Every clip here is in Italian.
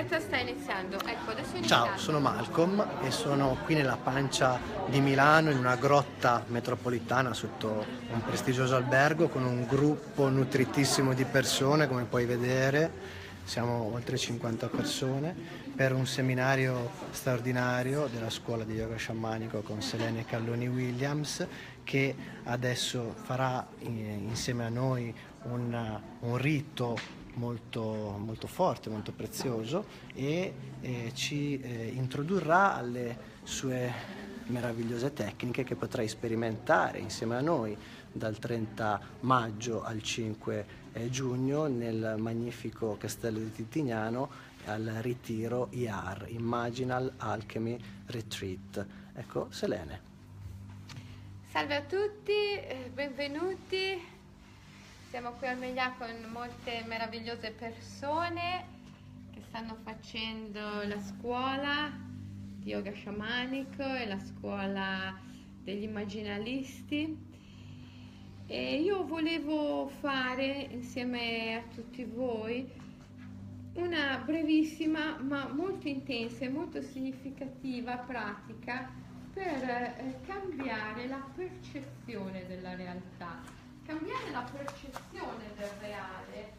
diretta sta iniziando. Ecco, è Ciao, iniziando. sono Malcolm e sono qui nella pancia di Milano in una grotta metropolitana sotto un prestigioso albergo con un gruppo nutritissimo di persone, come puoi vedere. Siamo oltre 50 persone per un seminario straordinario della scuola di yoga sciamanico con Selene Calloni Williams che adesso farà eh, insieme a noi un, un rito molto, molto forte, molto prezioso e eh, ci eh, introdurrà alle sue meravigliose tecniche che potrai sperimentare insieme a noi dal 30 maggio al 5 eh, giugno nel magnifico castello di Titignano al ritiro IAR, Imaginal Alchemy Retreat. Ecco, Selene. Salve a tutti, eh, benvenuti. Siamo qui al Meglià con molte meravigliose persone che stanno facendo la scuola di yoga sciamanico e la scuola degli immaginalisti. E io volevo fare insieme a tutti voi una brevissima ma molto intensa e molto significativa pratica per eh, cambiare la percezione della realtà cambiare la percezione del reale,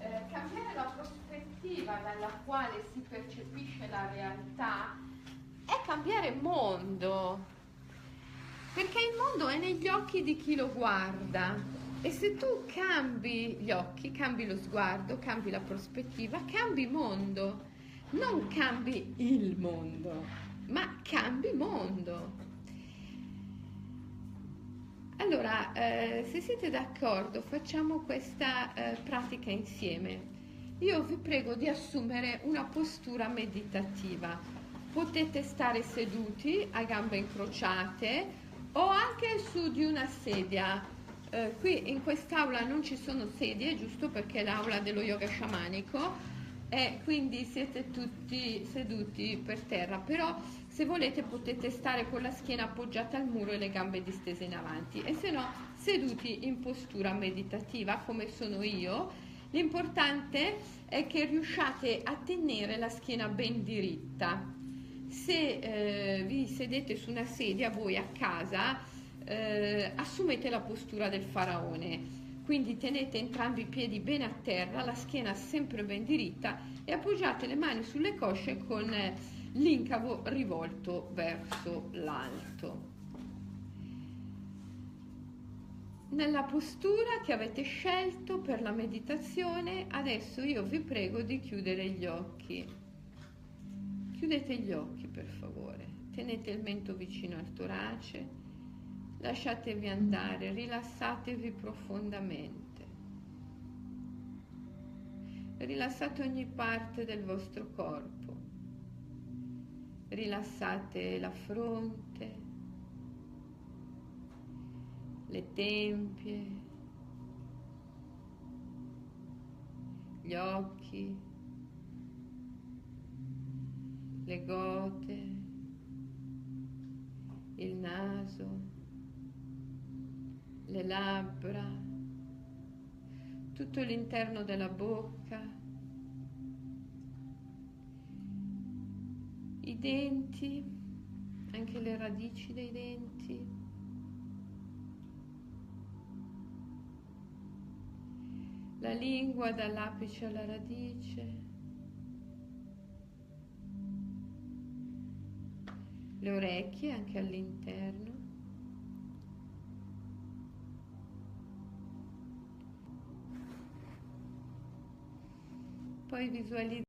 eh, cambiare la prospettiva dalla quale si percepisce la realtà, è cambiare mondo. Perché il mondo è negli occhi di chi lo guarda. E se tu cambi gli occhi, cambi lo sguardo, cambi la prospettiva, cambi mondo. Non cambi il mondo, ma cambi mondo. Allora, eh, se siete d'accordo, facciamo questa eh, pratica insieme. Io vi prego di assumere una postura meditativa. Potete stare seduti a gambe incrociate o anche su di una sedia. Eh, qui in quest'aula non ci sono sedie, giusto perché è l'aula dello yoga sciamanico e quindi siete tutti seduti per terra, però se volete potete stare con la schiena appoggiata al muro e le gambe distese in avanti e se no seduti in postura meditativa come sono io. L'importante è che riusciate a tenere la schiena ben diritta. Se eh, vi sedete su una sedia voi a casa, eh, assumete la postura del faraone quindi tenete entrambi i piedi bene a terra, la schiena sempre ben diritta e appoggiate le mani sulle cosce con l'incavo rivolto verso l'alto. Nella postura che avete scelto per la meditazione, adesso io vi prego di chiudere gli occhi. Chiudete gli occhi per favore, tenete il mento vicino al torace lasciatevi andare, rilassatevi profondamente. Rilassate ogni parte del vostro corpo. Rilassate la fronte, le tempie, gli occhi, le gote, il naso le labbra, tutto l'interno della bocca, i denti, anche le radici dei denti. La lingua dall'apice alla radice. Le orecchie anche all'interno. Poi visualizza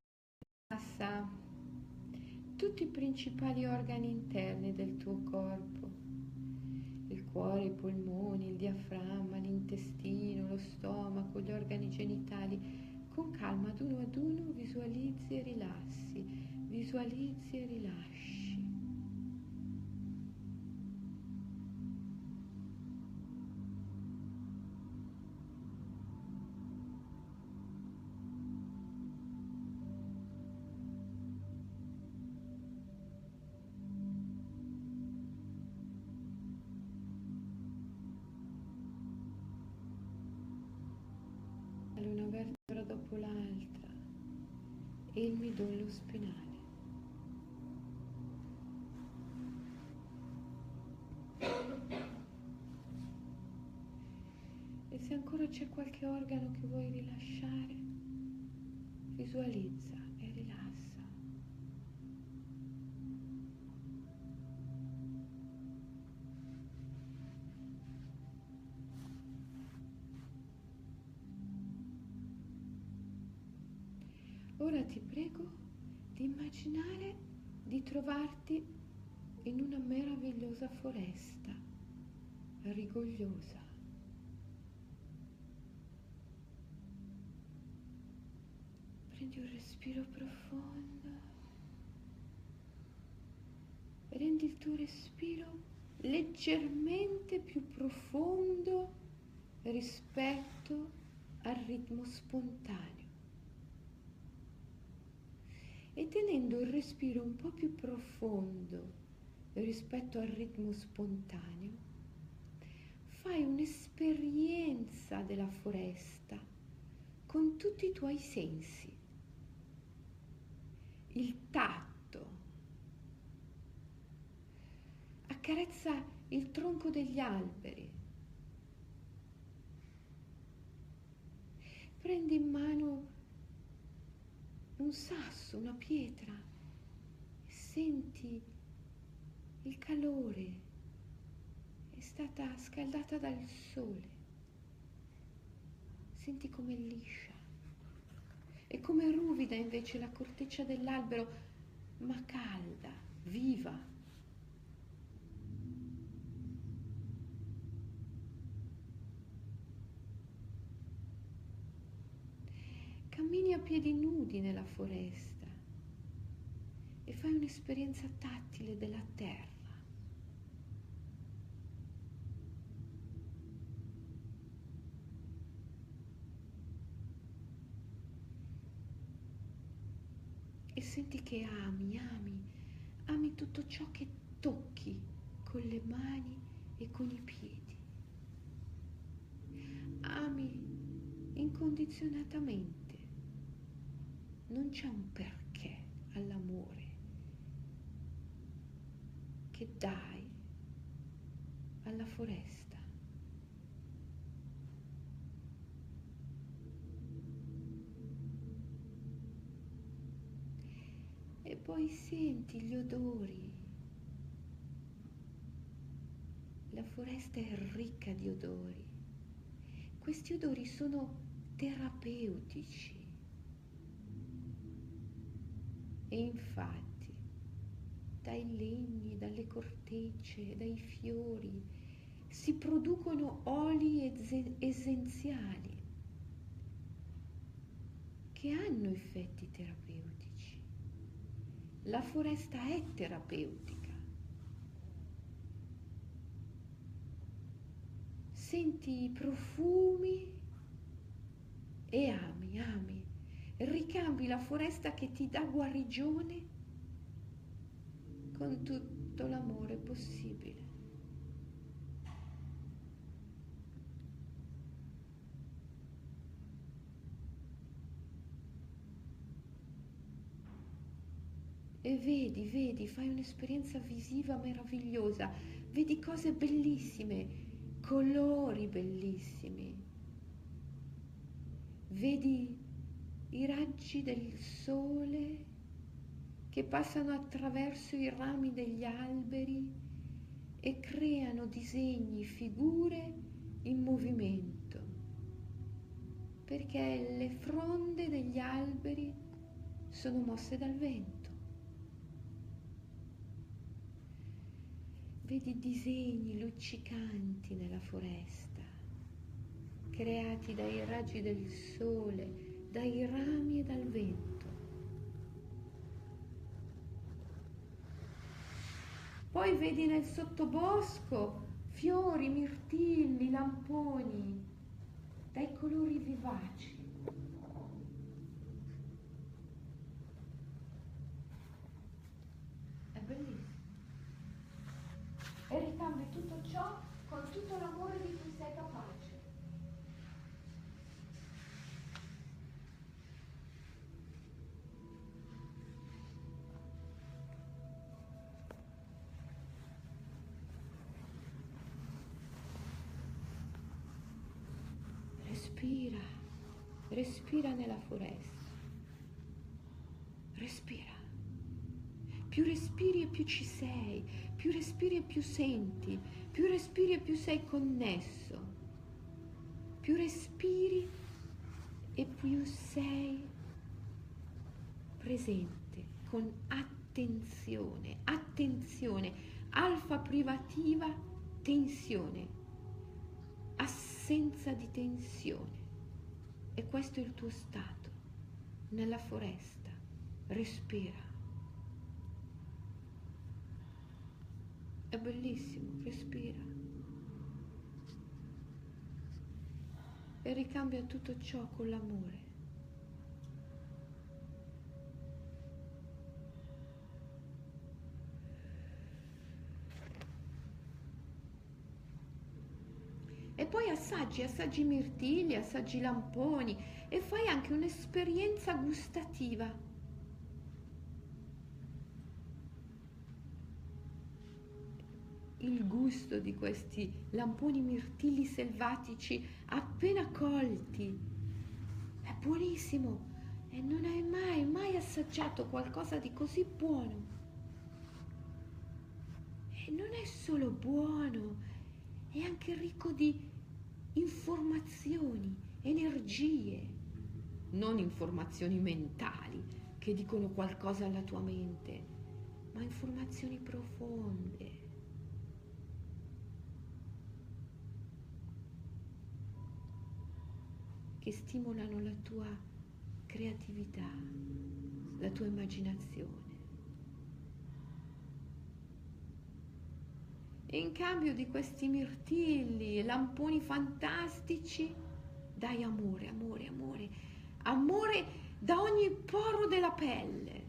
tutti i principali organi interni del tuo corpo, il cuore, i polmoni, il diaframma, l'intestino, lo stomaco, gli organi genitali. Con calma, ad uno ad uno, visualizzi e rilassi, visualizzi e rilasci. Il nudo lo spinale. E se ancora c'è qualche organo che vuoi rilasciare, visualizza immaginare di trovarti in una meravigliosa foresta, rigogliosa. Prendi un respiro profondo. Rendi il tuo respiro leggermente più profondo rispetto al ritmo spontaneo. E tenendo il respiro un po' più profondo rispetto al ritmo spontaneo, fai un'esperienza della foresta con tutti i tuoi sensi. Il tatto, accarezza il tronco degli alberi, prendi in mano un sasso, una pietra, senti il calore, è stata scaldata dal sole, senti come liscia. E come ruvida invece la corteccia dell'albero, ma calda, viva. Cammini a piedi nudi nella foresta e fai un'esperienza tattile della terra. e senti che ami, ami, ami tutto ciò che tocchi con le mani e con i piedi. Ami incondizionatamente. Non c'è un perché all'amore che dai alla foresta. poi senti gli odori. La foresta è ricca di odori. Questi odori sono terapeutici. E infatti, dai legni, dalle cortecce, dai fiori, si producono oli essenziali che hanno effetti terapeutici. La foresta è terapeutica. Senti i profumi e ami, ami. Ricambi la foresta che ti dà guarigione con tutto l'amore possibile. e vedi, vedi, fai un'esperienza visiva meravigliosa, vedi cose bellissime, colori bellissimi, vedi i raggi del sole che passano attraverso i rami degli alberi e creano disegni, figure in movimento, perché le fronde degli alberi sono mosse dal vento. Vedi disegni luccicanti nella foresta, creati dai raggi del sole, dai rami e dal vento. Poi vedi nel sottobosco fiori, mirtilli, lamponi, dai colori vivaci. e ricambi tutto ciò con tutto l'amore di cui sei capace. Respira, respira nella foresta, respira. Più respiri e più ci sei, più respiri e più senti, più respiri e più sei connesso, più respiri e più sei presente con attenzione, attenzione, alfa privativa, tensione, assenza di tensione. E questo è il tuo stato nella foresta. Respira. È bellissimo, respira. E ricambia tutto ciò con l'amore. Poi assaggi, assaggi mirtilli, assaggi lamponi e fai anche un'esperienza gustativa. Il gusto di questi lamponi mirtilli selvatici appena colti è buonissimo e non hai mai, mai assaggiato qualcosa di così buono. E non è solo buono, è anche ricco di informazioni, energie, non informazioni mentali che dicono qualcosa alla tua mente, ma informazioni profonde. che stimolano la tua creatività, la tua immaginazione. E in cambio di questi mirtilli e lamponi fantastici, dai amore, amore, amore, amore da ogni poro della pelle.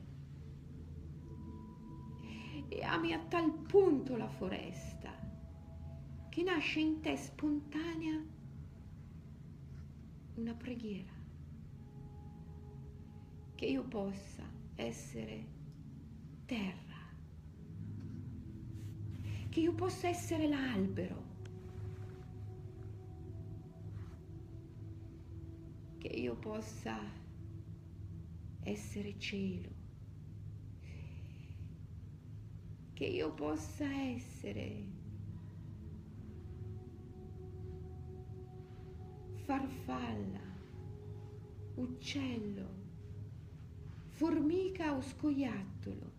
E ami a tal punto la foresta che nasce in te spontanea una preghiera. Che io possa essere terra che io possa essere l'albero, che io possa essere cielo, che io possa essere farfalla, uccello, formica o scoiattolo.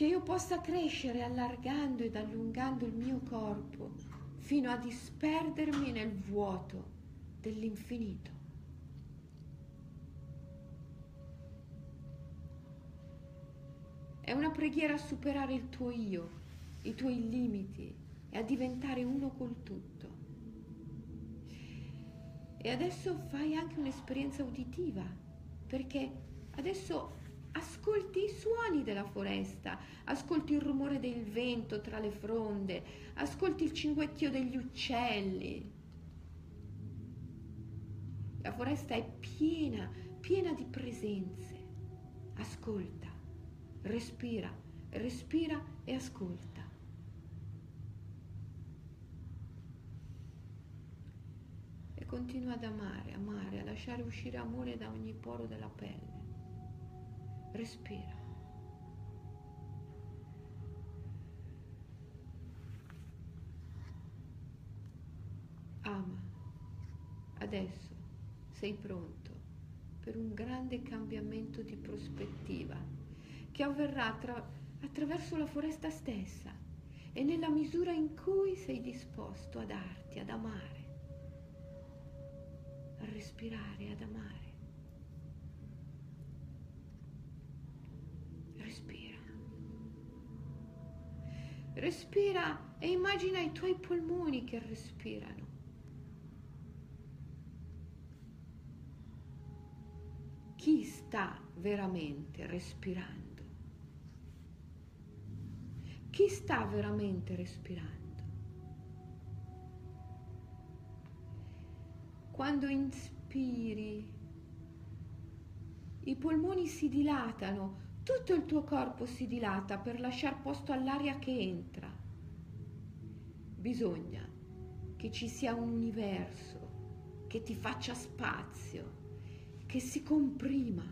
Che io possa crescere allargando ed allungando il mio corpo fino a disperdermi nel vuoto dell'infinito. È una preghiera a superare il tuo io, i tuoi limiti e a diventare uno col tutto. E adesso fai anche un'esperienza uditiva, perché adesso ascolti i suoni della foresta, ascolti il rumore del vento tra le fronde, ascolti il cinguettio degli uccelli. La foresta è piena, piena di presenze. Ascolta, respira, respira e ascolta. E continua ad amare, amare, a lasciare uscire amore da ogni poro della pelle. Respira. Ama. Adesso sei pronto per un grande cambiamento di prospettiva che avverrà attra- attraverso la foresta stessa e nella misura in cui sei disposto a darti, ad amare, a respirare, ad amare. Respira e immagina i tuoi polmoni che respirano. Chi sta veramente respirando? Chi sta veramente respirando? Quando inspiri, i polmoni si dilatano tutto il tuo corpo si dilata per lasciare posto all'aria che entra. Bisogna che ci sia un universo che ti faccia spazio, che si comprima.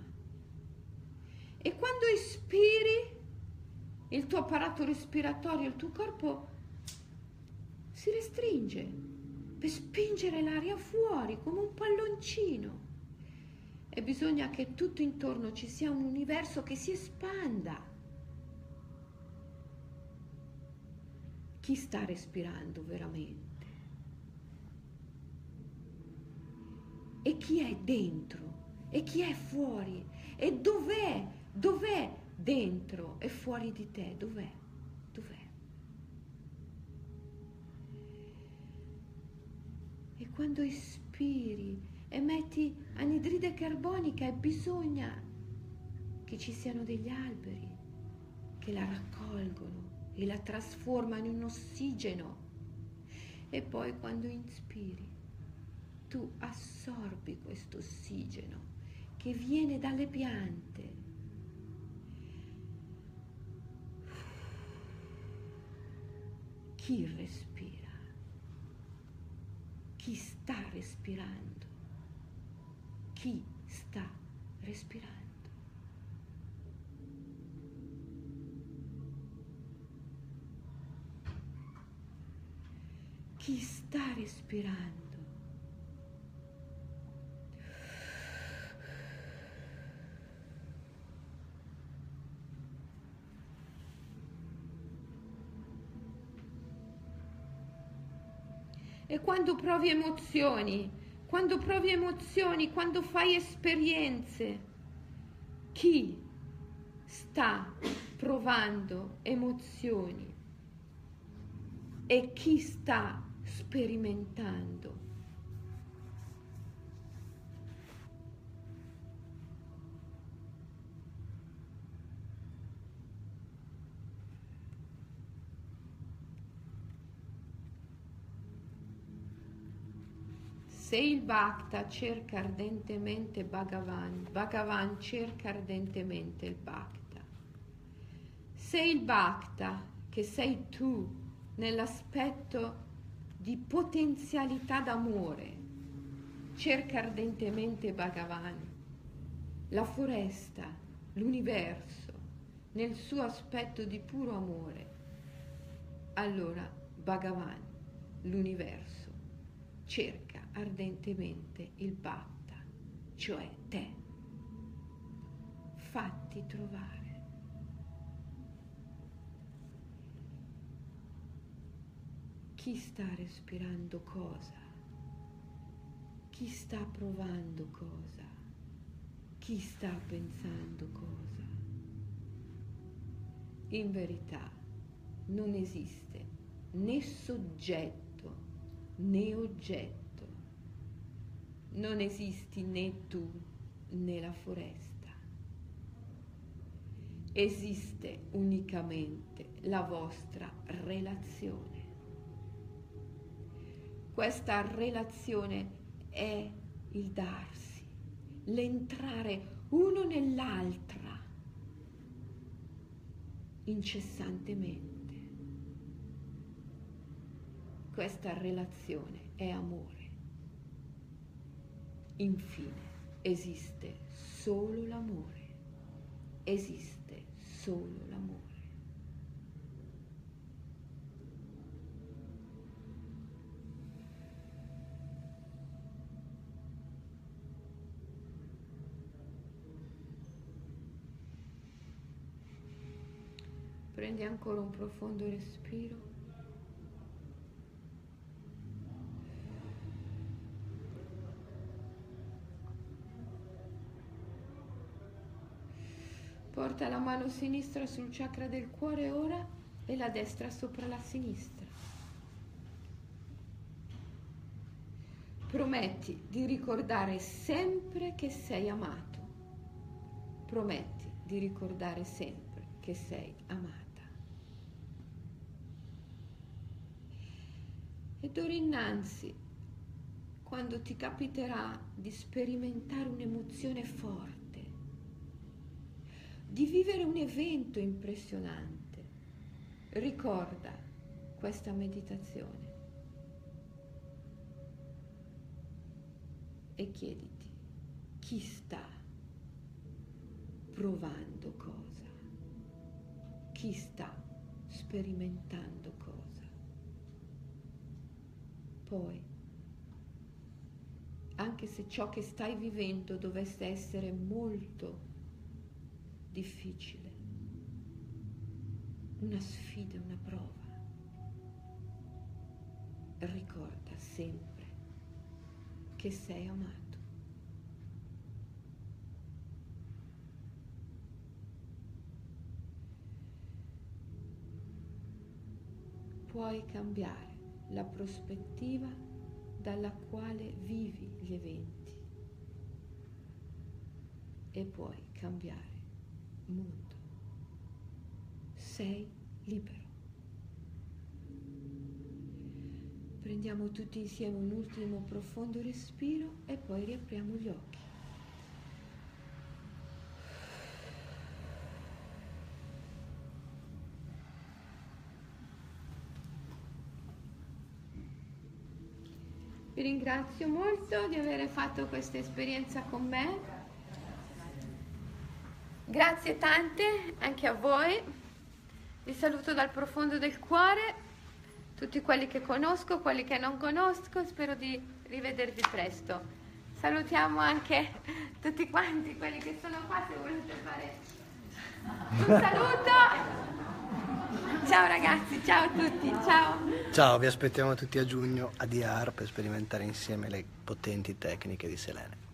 E quando espiri, il tuo apparato respiratorio, il tuo corpo si restringe per spingere l'aria fuori come un palloncino. E bisogna che tutto intorno ci sia un universo che si espanda. Chi sta respirando veramente? E chi è dentro? E chi è fuori? E dov'è? Dov'è dentro e fuori di te? Dov'è? Dov'è? E quando espiri e metti anidride carbonica e bisogna che ci siano degli alberi che la raccolgono e la trasformano in ossigeno. E poi quando inspiri, tu assorbi questo ossigeno che viene dalle piante. Chi respira? Chi sta respirando? Chi sta respirando? Chi sta respirando? E quando provi emozioni, quando provi emozioni, quando fai esperienze, chi sta provando emozioni e chi sta sperimentando Se il Bhakta cerca ardentemente Bhagavan, Bhagavan cerca ardentemente il Bhakta. Se il Bhakta, che sei tu nell'aspetto di potenzialità d'amore, cerca ardentemente Bhagavan, la foresta, l'universo, nel suo aspetto di puro amore, allora Bhagavan, l'universo, cerca ardentemente il Bhatta, cioè te. Fatti trovare. Chi sta respirando cosa? Chi sta provando cosa? Chi sta pensando cosa? In verità non esiste né soggetto né oggetto non esisti né tu né la foresta. Esiste unicamente la vostra relazione. Questa relazione è il darsi, l'entrare uno nell'altra incessantemente. Questa relazione è amore. Infine, esiste solo l'amore, esiste solo l'amore. Prendi ancora un profondo respiro. Porta la mano sinistra sul chakra del cuore ora e la destra sopra la sinistra. Prometti di ricordare sempre che sei amato. Prometti di ricordare sempre che sei amata. E d'ora innanzi, quando ti capiterà di sperimentare un'emozione forte, di vivere un evento impressionante. Ricorda questa meditazione. e chiediti chi sta provando cosa, chi sta sperimentando cosa. Poi, anche se ciò che stai vivendo dovesse essere molto difficile, una sfida, una prova, ricorda sempre che sei amato. Puoi cambiare la prospettiva dalla quale vivi gli eventi e puoi cambiare mondo. Sei libero. Prendiamo tutti insieme un ultimo profondo respiro e poi riapriamo gli occhi. Vi ringrazio molto di aver fatto questa esperienza con me. Grazie tante anche a voi. Vi saluto dal profondo del cuore, tutti quelli che conosco, quelli che non conosco, spero di rivedervi presto. Salutiamo anche tutti quanti quelli che sono qua se volete fare un saluto. Ciao ragazzi, ciao a tutti, ciao. Ciao, vi aspettiamo tutti a giugno a DR per sperimentare insieme le potenti tecniche di Selene.